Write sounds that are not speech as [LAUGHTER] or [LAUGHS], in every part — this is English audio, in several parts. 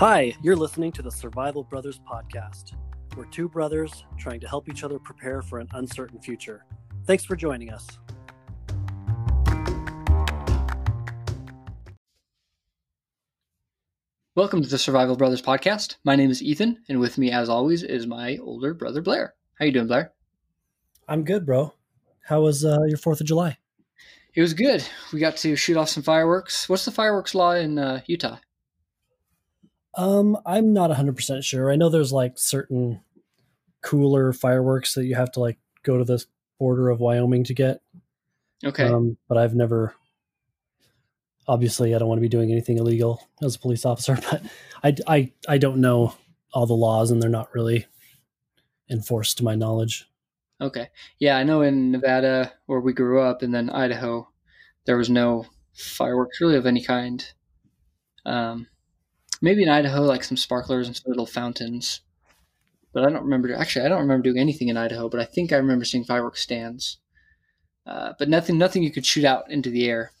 Hi, you're listening to the Survival Brothers podcast. We're two brothers trying to help each other prepare for an uncertain future. Thanks for joining us. Welcome to the Survival Brothers podcast. My name is Ethan, and with me, as always, is my older brother Blair. How you doing, Blair? I'm good, bro. How was uh, your Fourth of July? It was good. We got to shoot off some fireworks. What's the fireworks law in uh, Utah? Um, I'm not 100% sure. I know there's like certain cooler fireworks that you have to like go to the border of Wyoming to get. Okay. Um, but I've never obviously I don't want to be doing anything illegal as a police officer, [LAUGHS] but I, I, I don't know all the laws and they're not really enforced to my knowledge. Okay. Yeah, I know in Nevada where we grew up and then Idaho, there was no fireworks really of any kind. Um, maybe in Idaho, like some sparklers and some little fountains. But I don't remember. Actually, I don't remember doing anything in Idaho. But I think I remember seeing fireworks stands. Uh, but nothing, nothing you could shoot out into the air.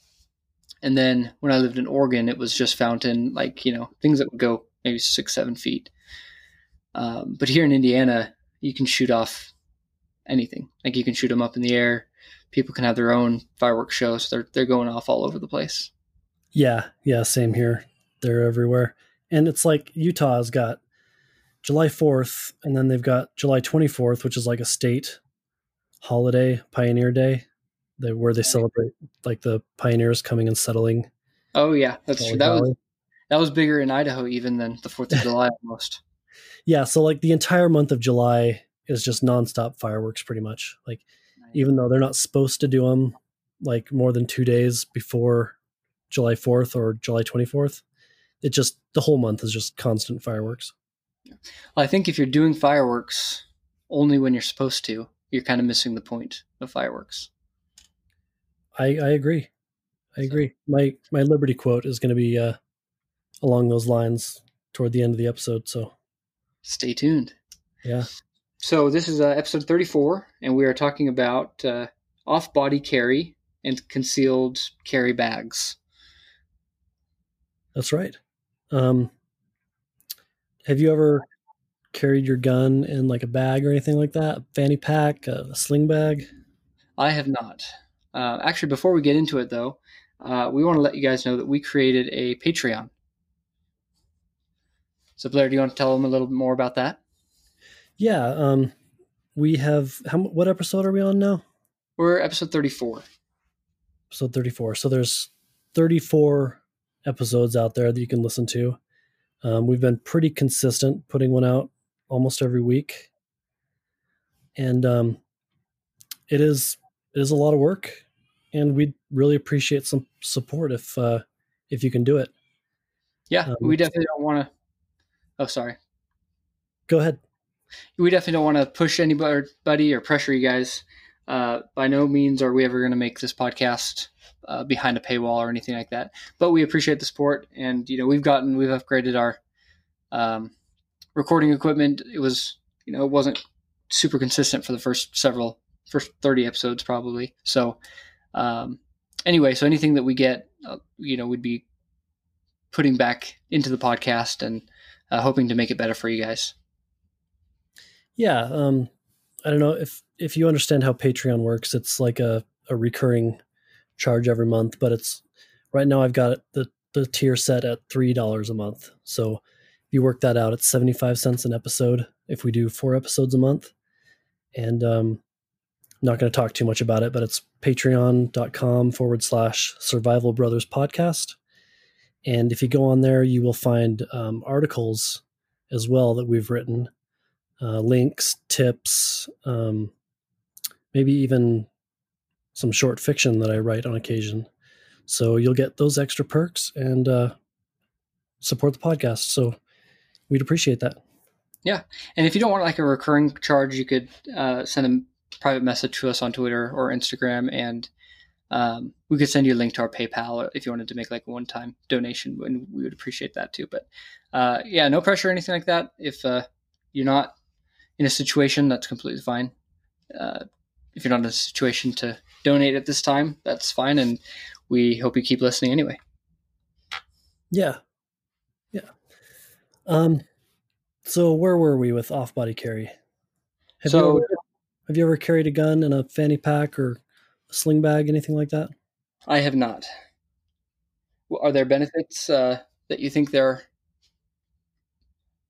And then when I lived in Oregon, it was just fountain, like you know, things that would go maybe six, seven feet. Um, but here in Indiana, you can shoot off anything. Like you can shoot them up in the air. People can have their own fireworks shows. They're they're going off all over the place. Yeah, yeah, same here. They're everywhere. And it's like Utah's got July 4th and then they've got July 24th, which is like a state holiday, Pioneer Day, they, where they celebrate like the pioneers coming and settling. Oh yeah, that's true. That was that was bigger in Idaho even than the 4th of [LAUGHS] July almost. Yeah, so like the entire month of July is just nonstop fireworks pretty much. Like even though they're not supposed to do them like more than 2 days before July 4th or July 24th, it just the whole month is just constant fireworks. Well, I think if you're doing fireworks only when you're supposed to, you're kind of missing the point of fireworks. I, I agree. I agree. My my Liberty quote is going to be uh, along those lines toward the end of the episode. So stay tuned. Yeah. So this is uh, episode 34, and we are talking about uh, off-body carry and concealed carry bags. That's right. Um, have you ever carried your gun in like a bag or anything like that? A fanny pack, a sling bag? I have not. Uh, actually, before we get into it, though, uh, we want to let you guys know that we created a Patreon. So, Blair, do you want to tell them a little bit more about that? Yeah. Um, we have how? What episode are we on now? We're episode thirty-four. Episode thirty-four. So there's thirty-four episodes out there that you can listen to. Um, we've been pretty consistent, putting one out almost every week, and um, it is it is a lot of work, and we'd really appreciate some support if uh, if you can do it. Yeah, um, we definitely don't want to. Oh, sorry. Go ahead. We definitely don't want to push anybody or pressure you guys. Uh, by no means are we ever going to make this podcast uh, behind a paywall or anything like that. But we appreciate the support, and you know we've gotten we've upgraded our um, recording equipment. It was you know it wasn't super consistent for the first several first thirty episodes probably. So um, anyway, so anything that we get, uh, you know, we'd be putting back into the podcast and uh, hoping to make it better for you guys. Yeah, um, I don't know if if you understand how Patreon works. It's like a a recurring charge every month, but it's right now I've got the the tier set at three dollars a month. So if you work that out, it's seventy five cents an episode if we do four episodes a month. And um, I'm not going to talk too much about it, but it's patreon.com forward slash survival brothers podcast. And if you go on there, you will find um, articles as well that we've written, uh, links, tips, um, maybe even some short fiction that I write on occasion. So you'll get those extra perks and uh, support the podcast. So we'd appreciate that. Yeah, and if you don't want like a recurring charge, you could uh, send a private message to us on Twitter or Instagram, and um, we could send you a link to our PayPal if you wanted to make like a one-time donation, and we would appreciate that too. But uh, yeah, no pressure or anything like that. If uh, you're not in a situation, that's completely fine. If you're not in a situation to donate at this time, that's fine. And we hope you keep listening anyway. Yeah. Yeah. Um, so where were we with off body carry? Have so you ever, have you ever carried a gun in a fanny pack or a sling bag, anything like that? I have not. Are there benefits uh, that you think there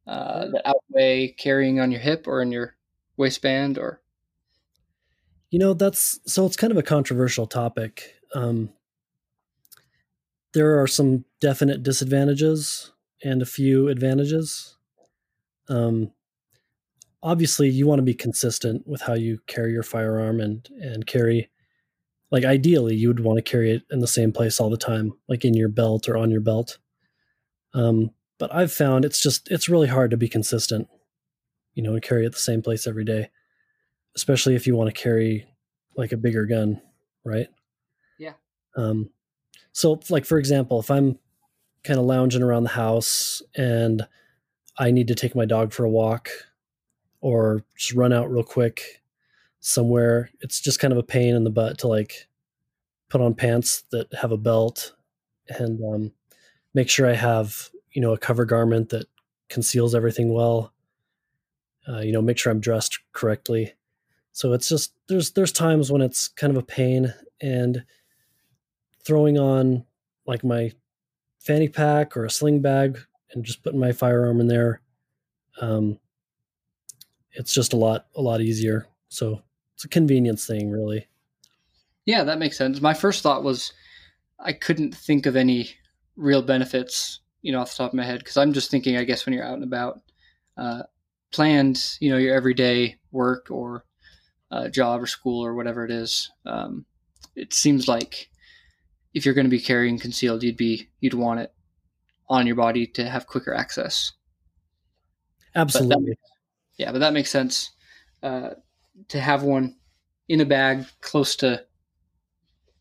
uh, that outweigh carrying on your hip or in your waistband or? You know, that's so it's kind of a controversial topic. Um, there are some definite disadvantages and a few advantages. Um, obviously, you want to be consistent with how you carry your firearm and and carry. Like ideally, you would want to carry it in the same place all the time, like in your belt or on your belt. Um, but I've found it's just it's really hard to be consistent, you know, and carry it the same place every day, especially if you want to carry like a bigger gun, right? Yeah. Um, so, like for example, if I'm kind of lounging around the house and I need to take my dog for a walk or just run out real quick somewhere, it's just kind of a pain in the butt to like put on pants that have a belt and um, make sure I have you know a cover garment that conceals everything well. Uh, you know, make sure I'm dressed correctly. So it's just there's there's times when it's kind of a pain and throwing on like my fanny pack or a sling bag and just putting my firearm in there. Um, it's just a lot a lot easier. So it's a convenience thing, really. Yeah, that makes sense. My first thought was I couldn't think of any real benefits you know, off the top of my head, because I'm just thinking, I guess, when you're out and about, uh, planned, you know, your everyday work or uh, job or school or whatever it is, um, it seems like if you're going to be carrying concealed, you'd be you'd want it on your body to have quicker access. Absolutely. But that, yeah, but that makes sense. Uh, to have one in a bag close to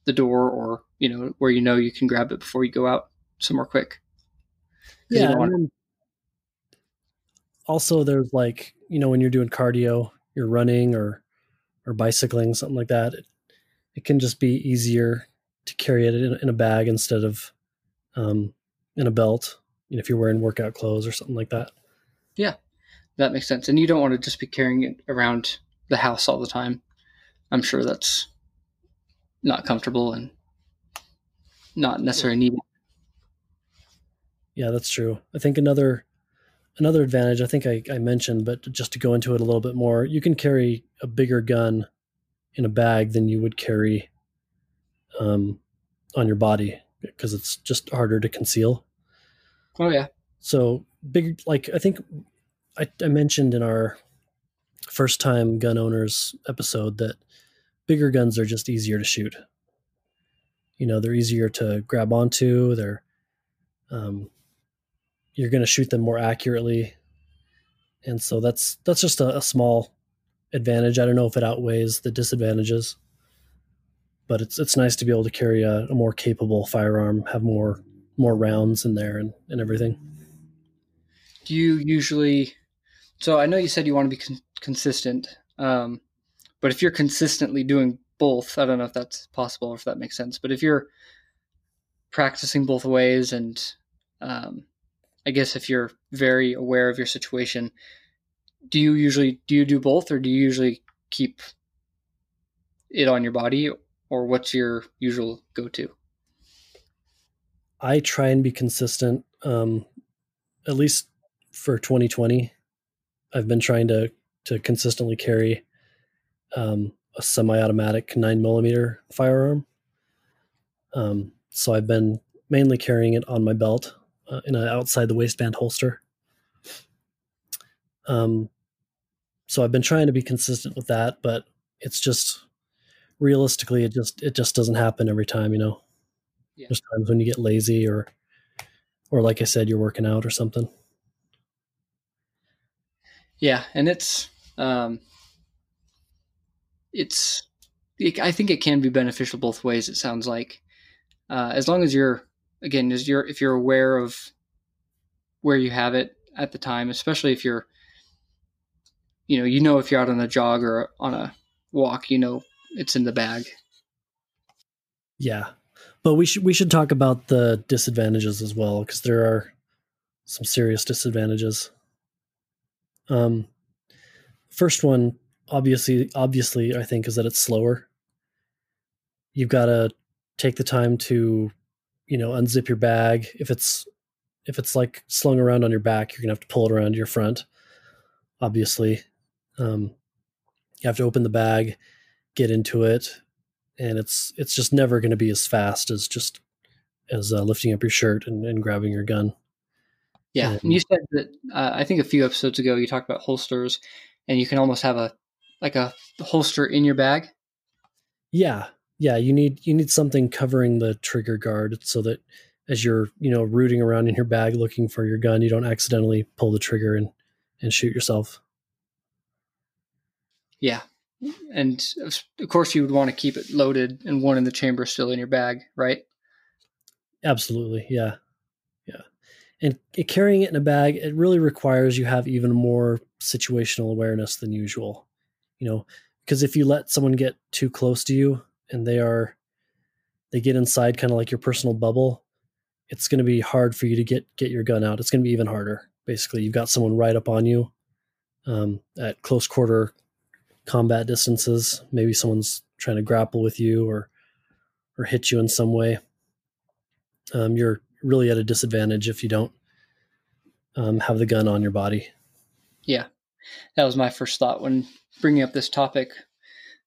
the door, or you know where you know you can grab it before you go out somewhere quick. Yeah. also, there's like you know when you're doing cardio, you're running or or bicycling, something like that. It, it can just be easier to carry it in, in a bag instead of um, in a belt. You know, if you're wearing workout clothes or something like that. Yeah, that makes sense. And you don't want to just be carrying it around the house all the time. I'm sure that's not comfortable and not necessarily needed. Yeah, that's true. I think another another advantage I think I, I mentioned, but just to go into it a little bit more, you can carry a bigger gun in a bag than you would carry um, on your body because it's just harder to conceal. Oh yeah. So big, like I think I, I mentioned in our first time gun owners episode that bigger guns are just easier to shoot. You know, they're easier to grab onto. They're um, you're going to shoot them more accurately and so that's that's just a, a, small advantage. I don't know if it outweighs the disadvantages but it's it's nice to be able to carry a, a more capable firearm have more more rounds in there and, and everything. Do you usually so i know you said you want to be con- consistent um, but if you're consistently doing both i don't know if that's possible or if that makes sense but if you're practicing both ways and um, I guess if you're very aware of your situation, do you usually do you do both or do you usually keep it on your body or what's your usual go-to? I try and be consistent. Um, at least for 2020, I've been trying to to consistently carry um, a semi-automatic nine millimeter firearm. Um, so I've been mainly carrying it on my belt uh, in an outside the waistband holster. Um, so I've been trying to be consistent with that, but it's just realistically, it just it just doesn't happen every time. You know, yeah. there's times when you get lazy or or like I said, you're working out or something. Yeah, and it's um, it's it, I think it can be beneficial both ways. It sounds like uh, as long as you're again, as you're if you're aware of where you have it at the time, especially if you're, you know, you know if you're out on a jog or on a walk, you know it's in the bag. Yeah, but we should we should talk about the disadvantages as well because there are some serious disadvantages. Um, first one, obviously, obviously, I think is that it's slower. You've got to take the time to, you know, unzip your bag. If it's if it's like slung around on your back, you're gonna have to pull it around your front. Obviously, um, you have to open the bag, get into it, and it's it's just never going to be as fast as just as uh, lifting up your shirt and, and grabbing your gun. Yeah, and, and you said that uh, I think a few episodes ago you talked about holsters, and you can almost have a like a holster in your bag. Yeah, yeah. You need you need something covering the trigger guard so that as you're you know rooting around in your bag looking for your gun, you don't accidentally pull the trigger and and shoot yourself. Yeah, and of course you would want to keep it loaded and one in the chamber still in your bag, right? Absolutely, yeah. Yeah. and carrying it in a bag it really requires you have even more situational awareness than usual you know? Because if you let someone get too close to you and they are they get inside kind of like your personal bubble it's going to be hard for you to get get your gun out. It's going to be even harder. Basically you've got someone right up on you um, at close quarter combat distances maybe someone's trying to grapple with you or or hit you in some way um, you're really at a disadvantage if you don't um, have the gun on your body. Yeah, that was my first thought when bringing up this topic.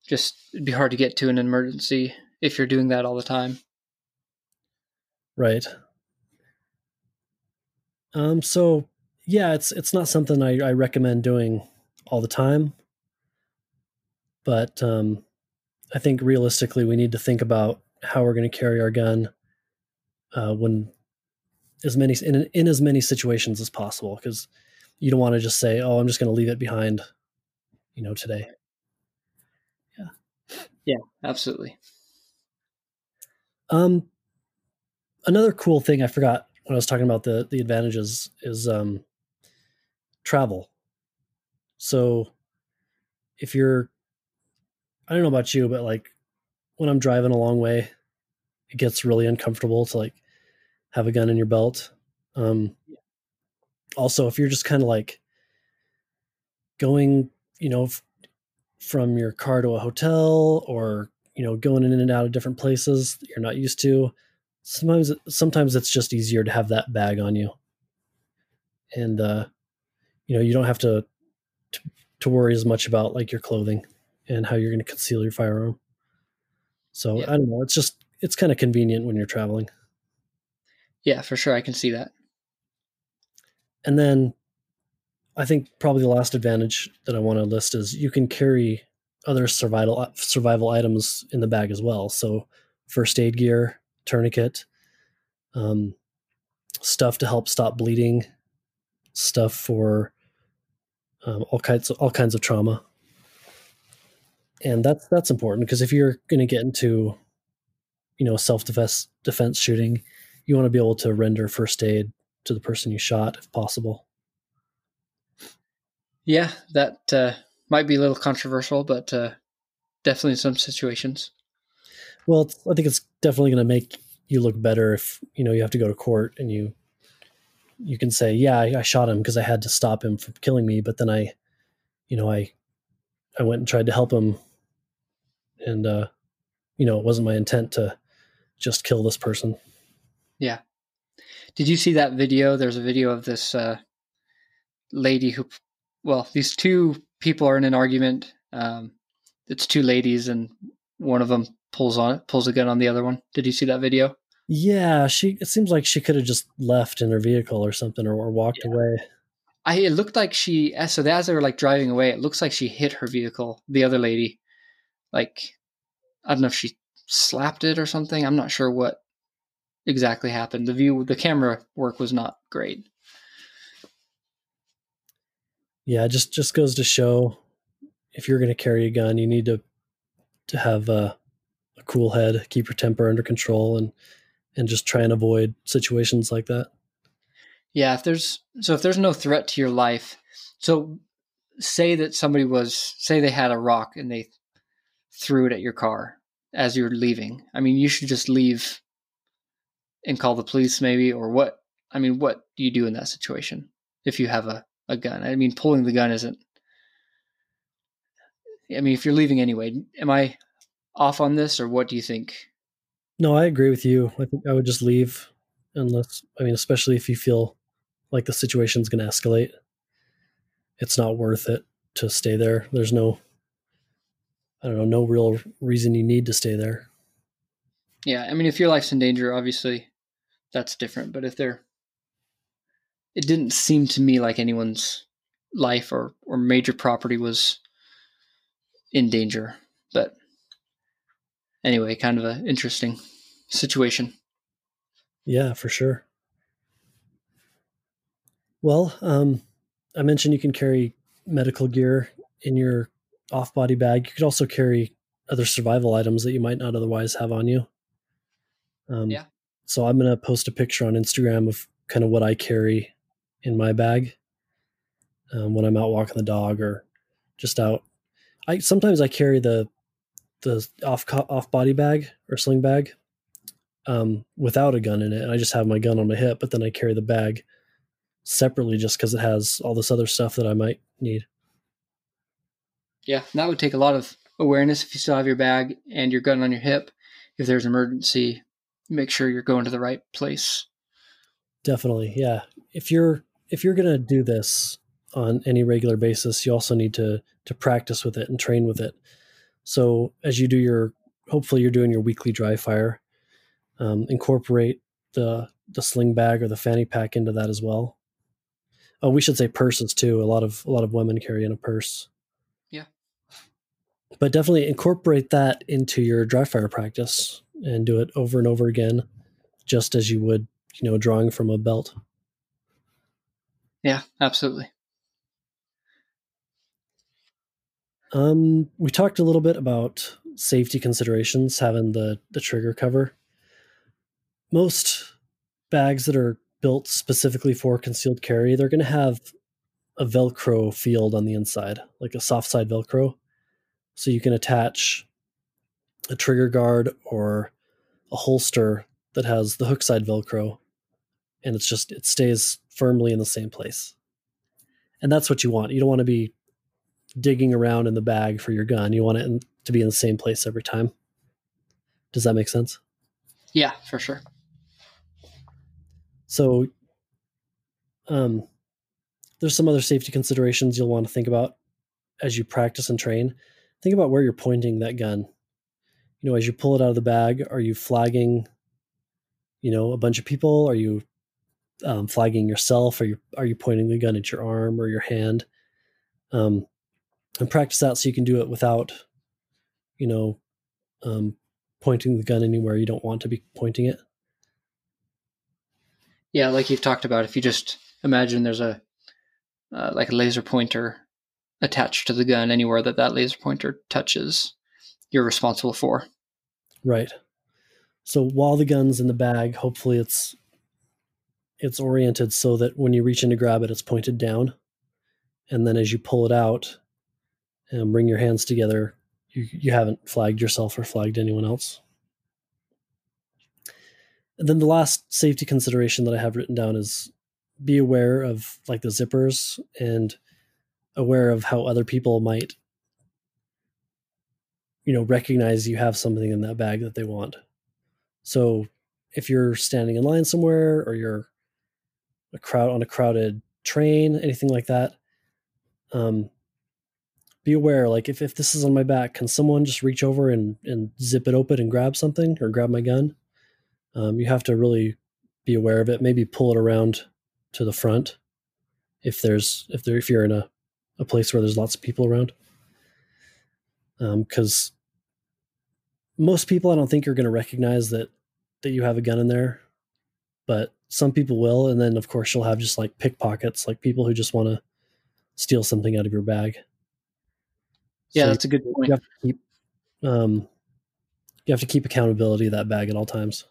Just it'd be hard to get to an emergency if you're doing that all the time. Right. Um. So yeah, it's it's not something I, I recommend doing all the time. But um, I think realistically, we need to think about how we're going to carry our gun uh, when as many in, in as many situations as possible because you don't want to just say, "Oh, I'm just going to leave it behind," you know, today. Yeah. Yeah, absolutely. Um, another cool thing I forgot when I was talking about the the advantages is um, travel. So, if you're, I don't know about you, but like when I'm driving a long way, it gets really uncomfortable to like have a gun in your belt. Um, also, if you're just kind of like going, you know, f- from your car to a hotel or you know going in and out of different places you're not used to, sometimes sometimes it's just easier to have that bag on you, and uh, you know you don't have to, to to worry as much about like your clothing and how you're going to conceal your firearm. So yeah. I don't know. It's just it's kind of convenient when you're traveling. Yeah, for sure. I can see that. And then I think probably the last advantage that I want to list is you can carry other survival survival items in the bag as well. So first aid gear, tourniquet, um, stuff to help stop bleeding, stuff for um, all kinds of, all kinds of trauma. And that's that's important because if you're going to get into you know self defense defense shooting, you want to be able to render first aid to the person you shot if possible. Yeah, that uh, might be a little controversial, but uh, definitely in some situations. Well, I think it's definitely going to make you look better if you know you have to go to court and you you can say, "Yeah, I, I shot him because I had to stop him from killing me," but then I, you know, I I went and tried to help him, and uh, you know, it wasn't my intent to just kill this person. Yeah. Did you see that video? There's a video of this uh, lady who, well, these two people are in an argument. Um, it's two ladies, and one of them pulls on it, pulls a gun on the other one. Did you see that video? Yeah, she. It seems like she could have just left in her vehicle or something, or, or walked yeah. away. I. It looked like she. So as they were like driving away, it looks like she hit her vehicle. The other lady, like, I don't know if she slapped it or something. I'm not sure what exactly happened. The view, the camera work was not great. Yeah, just just goes to show if you're going to carry a gun, you need to to have a, a cool head, keep your temper under control, and and just try and avoid situations like that. Yeah, if there's so if there's no threat to your life, so say that somebody was say they had a rock and they threw it at your car as you're leaving. I mean, you should just leave and call the police maybe or what I mean, what do you do in that situation if you have a, a gun? I mean, pulling the gun isn't. I mean, if you're leaving anyway, am I off on this, or what do you think? No, I agree with you. I think I would just leave, unless I mean, especially if you feel like the situation's going to escalate. It's not worth it to stay there. There's no, I don't know, no real reason you need to stay there. Yeah, I mean, if your life's in danger, obviously, that's different. But if they're, it didn't seem to me like anyone's life or or major property was in danger. But anyway, kind of an interesting situation. Yeah, for sure. Well, um, I mentioned you can carry medical gear in your off body bag. You could also carry other survival items that you might not otherwise have on you. Um, Yeah. So I'm going to post a picture on Instagram of kind of what I carry in my bag um, when I'm out walking the dog or just out. I sometimes I carry the the off off body bag or sling bag um, without a gun in it, and I just have my gun on my hip. But then I carry the bag separately just because it has all this other stuff that I might need. Yeah, that would take a lot of awareness if you still have your bag and your gun on your hip. If there's an emergency, make sure you're going to the right place. Definitely, yeah. If you're if you're gonna do this on any regular basis, you also need to to practice with it and train with it. So as you do your, hopefully you're doing your weekly dry fire, um, incorporate the the sling bag or the fanny pack into that as well. Oh, we should say purses too. A lot of a lot of women carry in a purse. But definitely incorporate that into your dry fire practice and do it over and over again, just as you would, you know, drawing from a belt. Yeah, absolutely. Um, we talked a little bit about safety considerations, having the the trigger cover. Most bags that are built specifically for concealed carry, they're going to have a Velcro field on the inside, like a soft side Velcro, so you can attach a trigger guard or a holster that has the hook side Velcro, and it's just it stays firmly in the same place. And that's what you want. You don't want to be digging around in the bag for your gun. You want it in, to be in the same place every time. Does that make sense? Yeah, for sure. So, um, there's some other safety considerations you'll want to think about as you practice and train. Think about where you're pointing that gun. You know, as you pull it out of the bag, are you flagging, you know, a bunch of people? Are you um, flagging yourself? Are you are you pointing the gun at your arm or your hand? Um, and practice that so you can do it without, you know, um, pointing the gun anywhere you don't want to be pointing it. Yeah, like you've talked about, if you just imagine there's a uh, like a laser pointer attached to the gun anywhere that that laser pointer touches, you're responsible for. Right. So while the gun's in the bag, hopefully it's it's oriented so that when you reach in to grab it, it's pointed down, and then as you pull it out and bring your hands together, you you haven't flagged yourself or flagged anyone else. And then the last safety consideration that I have written down is be aware of like the zippers and aware of how other people might you know recognize you have something in that bag that they want. So if you're standing in line somewhere or you're a crowd on a crowded train, anything like that, um, be aware. Like if, if this is on my back, can someone just reach over and, and zip it open and grab something or grab my gun? Um, you have to really be aware of it. Maybe pull it around to the front if there's if there if you're in a, a place where there's lots of people around. Because um, most people, I don't think, you're going to recognize that that you have a gun in there, but some people will. And then, of course, you'll have just like pickpockets, like people who just want to steal something out of your bag. Yeah, So that's a good point. you have to keep um, you have to keep accountability of that bag at all times.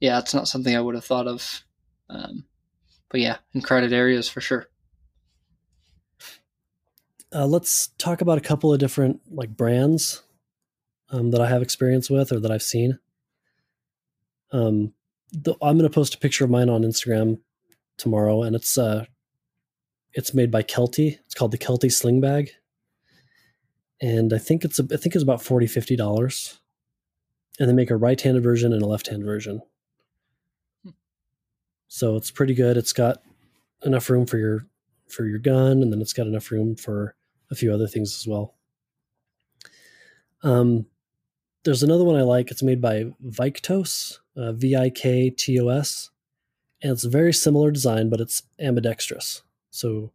Yeah, it's not something I would have thought of. Um, but yeah, in crowded areas for sure. Uh, let's talk about a couple of different like brands um, that I have experience with or that I've seen. Um, the, I'm going to post a picture of mine on Instagram tomorrow, and it's uh, it's made by Kelty. It's called the Kelty Sling Bag, and I think it's a, I think it's about 40 50 dollars, and they make a right-handed version and a left-hand version. So it's pretty good. It's got enough room for your for your gun, and then it's got enough room for a few other things as well. Um, there's another one I like. It's made by Viktos, uh, V I K T O S, and it's a very similar design, but it's ambidextrous, so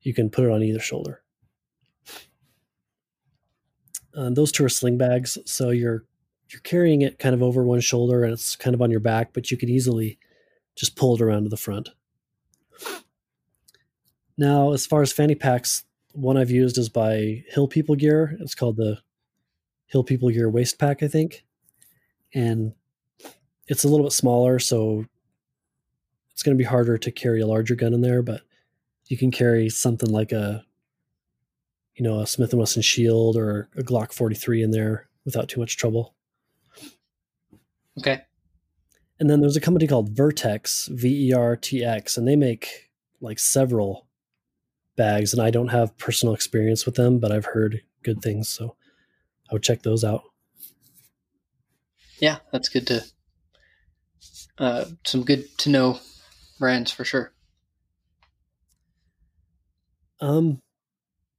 you can put it on either shoulder. Um, those two are sling bags, so you're you're carrying it kind of over one shoulder, and it's kind of on your back, but you could easily just pull it around to the front. Now, as far as fanny packs, one I've used is by Hill People Gear. It's called the Hill People Gear Waist Pack, I think. And it's a little bit smaller, so it's going to be harder to carry a larger gun in there, but you can carry something like a you know, a Smith & Wesson Shield or a Glock 43 in there without too much trouble. Okay. And then there's a company called Vertx, V E R T X, and they make like several bags. And I don't have personal experience with them, but I've heard good things. So I would check those out. Yeah, that's good to, uh, some good to know brands for sure. Um,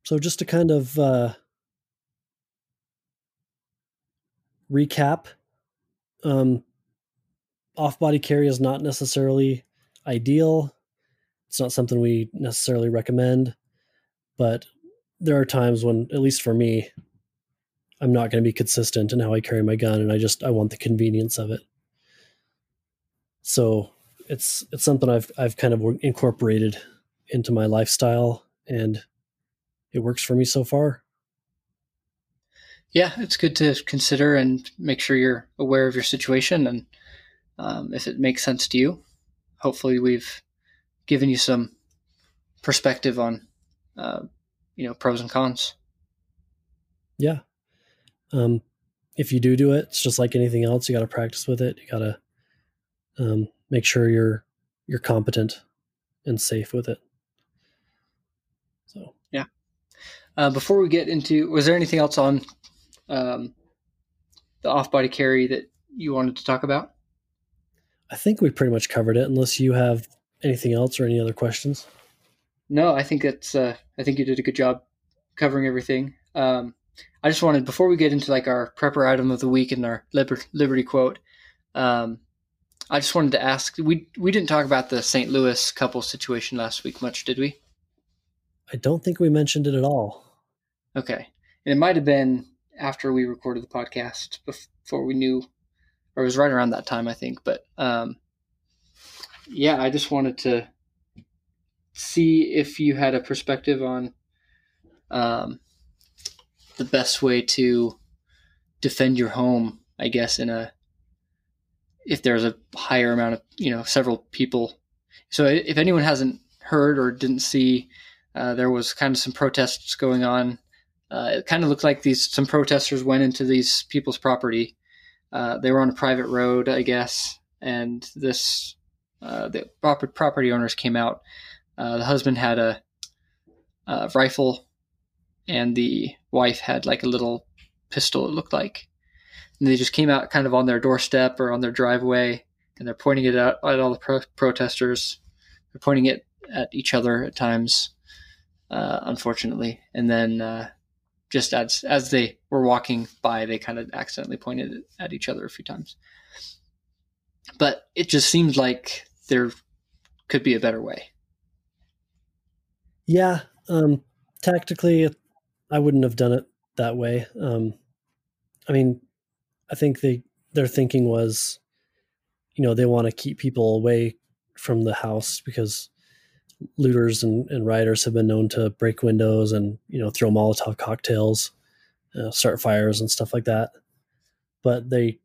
so just to kind of uh, recap, um, off-body carry is not necessarily ideal. It's not something we necessarily recommend, but there are times when, at least for me, I'm not going to be consistent in how I carry my gun, and I just I want the convenience of it. So it's it's something I've I've kind of incorporated into my lifestyle, and it works for me so far. Yeah, it's good to consider and make sure you're aware of your situation and um, if it makes sense to you. Hopefully, we've given you some perspective on, uh, you know, pros and cons. Yeah. Um, if you do do it, it's just like anything else. You got to practice with it. You got to um, make sure you're you're competent and safe with it. So yeah. Uh, before we get into, was there anything else on um, the off-body carry that you wanted to talk about? I think we pretty much covered it. Unless you have anything else or any other questions. No, I think that's. Uh, I think you did a good job covering everything. Um, I just wanted before we get into like our prepper item of the week and our liber- Liberty quote. Um, I just wanted to ask. We we didn't talk about the St. Louis couple situation last week much, did we? I don't think we mentioned it at all. Okay. And it might have been after we recorded the podcast before we knew, or it was right around that time, I think. But um, yeah, I just wanted to see if you had a perspective on um, the best way to defend your home, I guess, in a if there's a higher amount of you know several people. So if anyone hasn't heard or didn't see uh, there was kind of some protests going on. Uh, it kind of looked like these some protesters went into these people's property. Uh, they were on a private road, I guess, and this uh, the property owners came out. Uh, the husband had a, a, rifle, and the wife had like a little pistol. It looked like, and they just came out kind of on their doorstep or on their driveway, and they're pointing it out at all the pro- protesters. They're pointing it at each other at times uh, unfortunately. And then uh, just as as they were walking by, they kind of accidentally pointed at each other a few times. But it just seemed like there could be a better way. Yeah, um, tactically, I wouldn't have done it that way. Um, I mean, I think they their thinking was, you know, they want to keep people away from the house because looters and, and rioters have been known to break windows and you know throw Molotov cocktails, uh, start fires and stuff like that. But they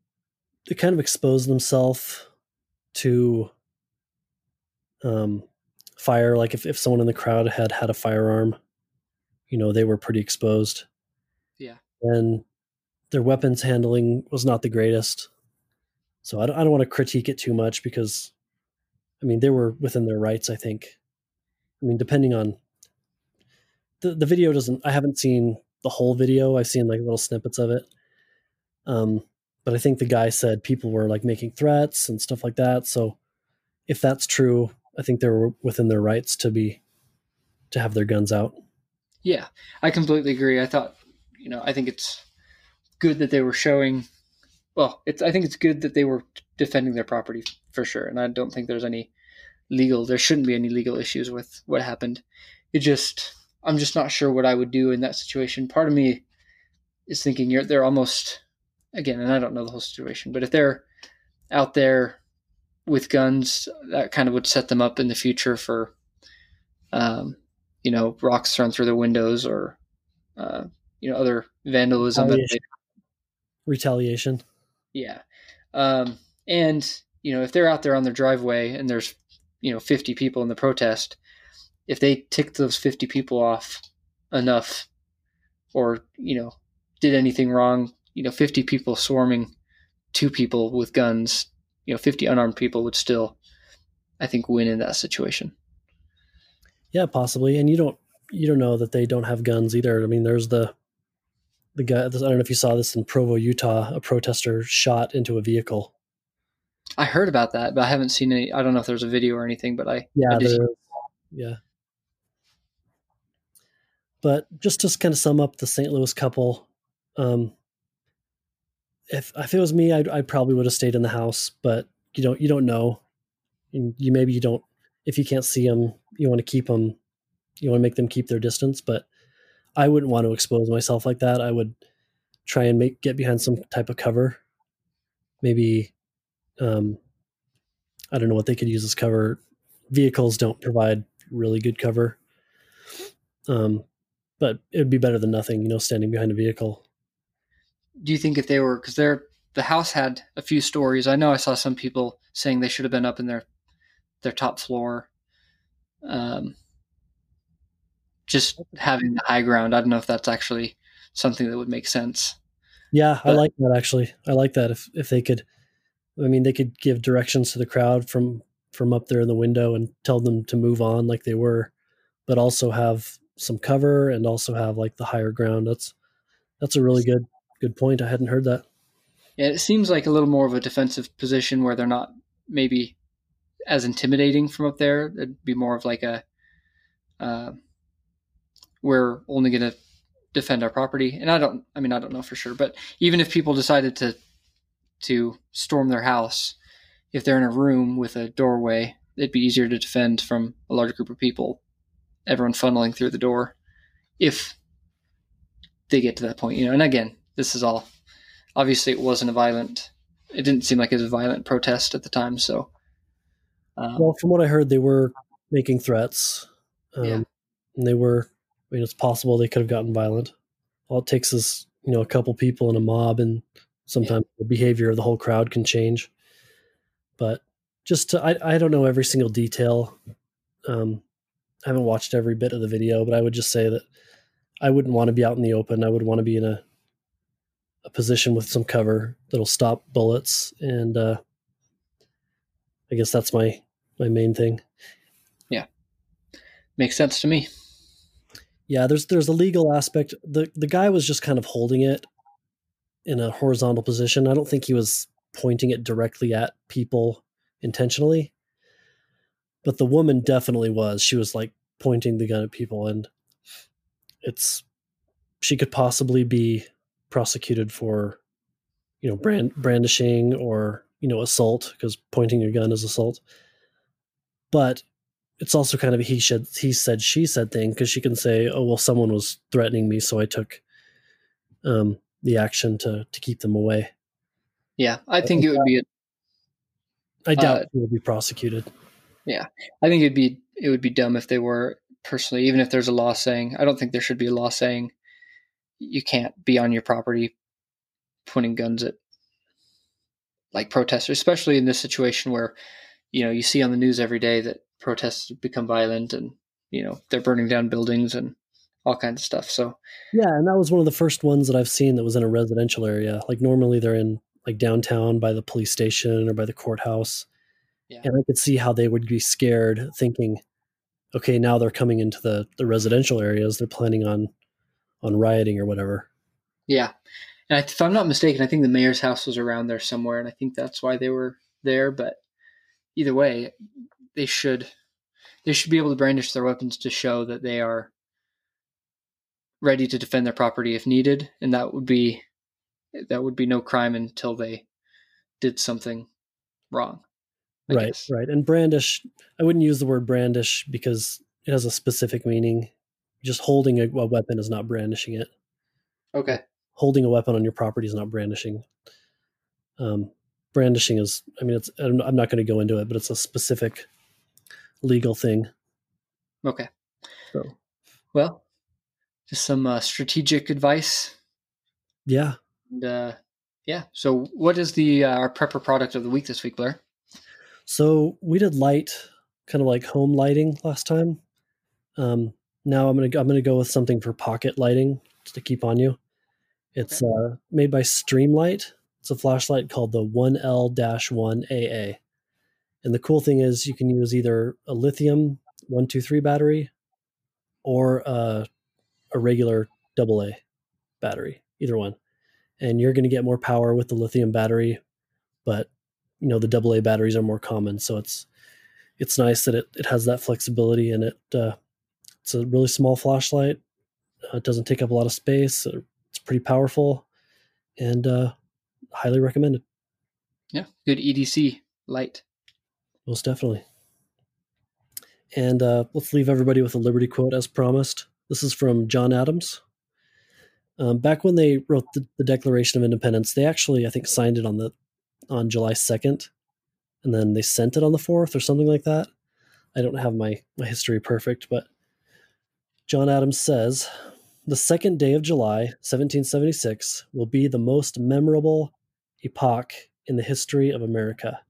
they kind of expose themselves to um, fire. Like if, if someone in the crowd had had a firearm, you know they were pretty exposed. Yeah, and their weapons handling was not the greatest. So I don't, I don't want to critique it too much because, I mean, they were within their rights. I think. I mean, depending on the the video doesn't. I haven't seen the whole video. I've seen like little snippets of it. Um, but I think the guy said people were like making threats and stuff like that. So if that's true, I think they were within their rights to be to have their guns out. Yeah, I completely agree. I thought, you know, I think it's good that they were showing. Well, it's I think it's good that they were defending their property for sure, and I don't think there's any legal. There shouldn't be any legal issues with what happened. It just, I'm just not sure what I would do in that situation. Part of me is thinking you're they're almost again, and I don't know the whole situation, but if they're out there with guns, that kind of would set them up in the future for, um, you know, rocks thrown through their windows or, uh, you know, other vandalism. Retaliation. Retaliation. Yeah. Um, and, you know, if they're out there on their driveway and there's, you know, 50 people in the protest, if they ticked those 50 people off enough or, you know, did anything wrong, you know, 50 people swarming two people with guns, you know, 50 unarmed people would still, I think, win in that situation. Yeah, possibly. And you don't, you don't know that they don't have guns either. I mean, there's the, the guy, I don't know if you saw this in Provo, Utah, a protester shot into a vehicle. I heard about that, but I haven't seen any. I don't know if there's a video or anything, but I yeah, I yeah. But just to kind of sum up the St. Louis couple, um, if if it was me, I'd, I probably would have stayed in the house. But you don't you don't know, and you maybe you don't if you can't see them, you want to keep them, you want to make them keep their distance. But I wouldn't want to expose myself like that. I would try and make get behind some type of cover. Maybe, um, I don't know what they could use as cover. Vehicles don't provide really good cover. Um, but it would be better than nothing, you know, standing behind a vehicle. Do you think if they were because they're the house had a few stories i know i saw some people saying they should have been up in their their top floor um just having the high ground i don't know if that's actually something that would make sense Yeah, I like that actually. I like that if if they could I mean they could give directions to the crowd from from up there in the window and tell them to move on like they were, but also have some cover and also have like the higher ground. That's that's a really good good point. I hadn't heard that. yeah it seems like a little more of a defensive position where they're not maybe as intimidating from up there it'd be more of like a uh, we're only going to defend our property and i don't i mean i don't know for sure but even if people decided to to storm their house if they're in a room with a doorway it'd be easier to defend from a large group of people everyone funneling through the door if they get to that point you know and again this is all obviously it wasn't a violent it didn't seem like it was a violent protest at the time so um, Well, from what I heard, they were making threats. Um, Yeah. And they were. I mean, it's possible they could have gotten violent. All it takes is you know a couple people in a mob, and sometimes the behavior of the whole crowd can change. But just to, I I don't know every single detail. Um, I haven't watched every bit of the video, but I would just say that I wouldn't want to be out in the open. I would want to be in a a position with some cover that'll stop bullets, and uh, I guess that's my my main thing. Yeah, makes sense to me Yeah, there's there's a legal aspect. the The guy was just kind of holding it in a horizontal position. I don't think he was pointing it directly at people intentionally. But the woman definitely was. She was like pointing the gun at people and it's she could possibly be prosecuted for you know brand brandishing or you know assault because pointing your gun is assault. But it's also kind of a he said he said she said thing because she can say, "Oh well, someone was threatening me, so I took um, the action to to keep them away." yeah i think it would be a, I doubt Uh, he will be prosecuted. Yeah i think it'd be it would be dumb if they were personally even if there's a law saying i don't think there should be a law saying you can't be on your property pointing guns at like protesters especially in this situation where you know you see on the news every day that protests become violent and you know they're burning down buildings and all kinds of stuff so Yeah, and that was one of the first ones that I've seen that was in a residential area. Like normally they're in like downtown by the police station or by the courthouse. Yeah. And I could see how they would be scared thinking, okay, now they're coming into the, the residential areas. They're planning on on rioting or whatever. Yeah. And if I'm not mistaken, I think the mayor's house was around there somewhere, and I think that's why they were there. But either way, they should they should be able to brandish their weapons to show that they are ready to defend their property if needed, and that would be that would be no crime until they did something wrong. I right, guess. right. And brandish, I wouldn't use the word brandish because it has a specific meaning. Just holding a, a weapon is not brandishing it. Okay. Holding a weapon on your property is not brandishing. Um, brandishing is, I mean, it's. I'm I'm not going to go into it, but it's a specific legal thing. Okay. So Well, just some uh, strategic advice. yeah, And, uh, yeah. So, what is the uh, our prepper product of the week this week, Blair? So we did light, kind of like home lighting last time. Um, now I'm gonna I'm gonna go with something for pocket lighting just to keep on you. It's uh, made by Streamlight. It's a flashlight called the 1L-1AA. And the cool thing is you can use either a lithium 123 battery or a, a regular AA battery, either one. And you're going to get more power with the lithium battery, but you know the AA batteries are more common, so it's it's nice that it, it has that flexibility and it uh, it's a really small flashlight. Uh, it doesn't take up a lot of space. uh, It's pretty powerful, and uh, highly recommended. Yeah. Good EDC light. Most definitely. And uh, let's leave everybody with a Liberty quote as promised. This is from John Adams. Um, back when they wrote the, the Declaration of Independence, they actually, I think, signed it on the on July second, and then they sent it on the fourth or something like that. I don't have my my history perfect, but John Adams says the second day of July, 1776, will be the most memorable epoch in the history of America.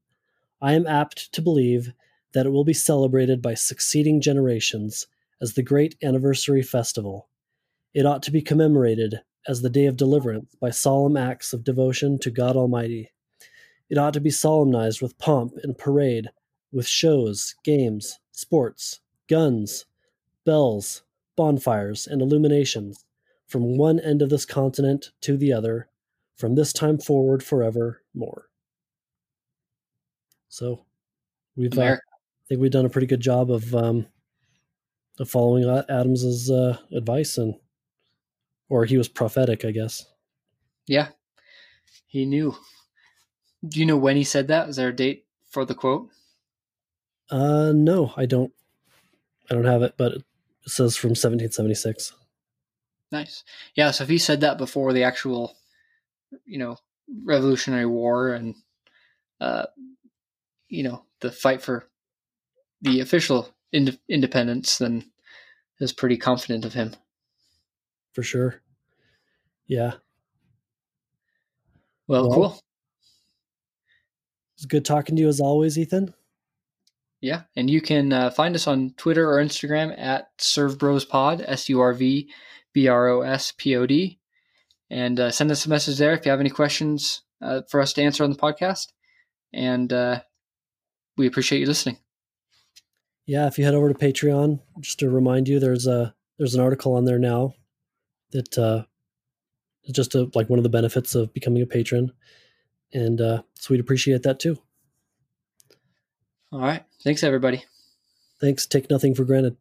I am apt to believe that it will be celebrated by succeeding generations as the great anniversary festival. It ought to be commemorated as the day of deliverance by solemn acts of devotion to God Almighty. It ought to be solemnized with pomp and parade, with shows, games, sports, guns, bells, bonfires, and illuminations, from one end of this continent to the other, from this time forward forever more. So, we've uh, I think we've done a pretty good job of um, of following Adams's uh, advice, and or he was prophetic, I guess. Yeah. He knew. Do you know when he said that? Is there a date for the quote? Uh, no, I don't. I don't have it, but says from 1776. Nice. Yeah. So if he said that before the actual, you know, Revolutionary War and, uh, you know, the fight for the official ind- independence, then is pretty confident of him. for sure. Yeah, Well, Well- cool. it's good talking to you as always, Ethan. Yeah, and you can uh, find us on Twitter or Instagram at SurvBrosPod, S U R V B R O S P O D, and uh, send us a message there if you have any questions uh, for us to answer on the podcast. And uh, we appreciate you listening. Yeah, if you head over to Patreon, just to remind you, there's a there's an article on there now that uh, is just a, like one of the benefits of becoming a patron, and uh, so we'd appreciate that too. All right, thanks everybody. Thanks. Take nothing for granted.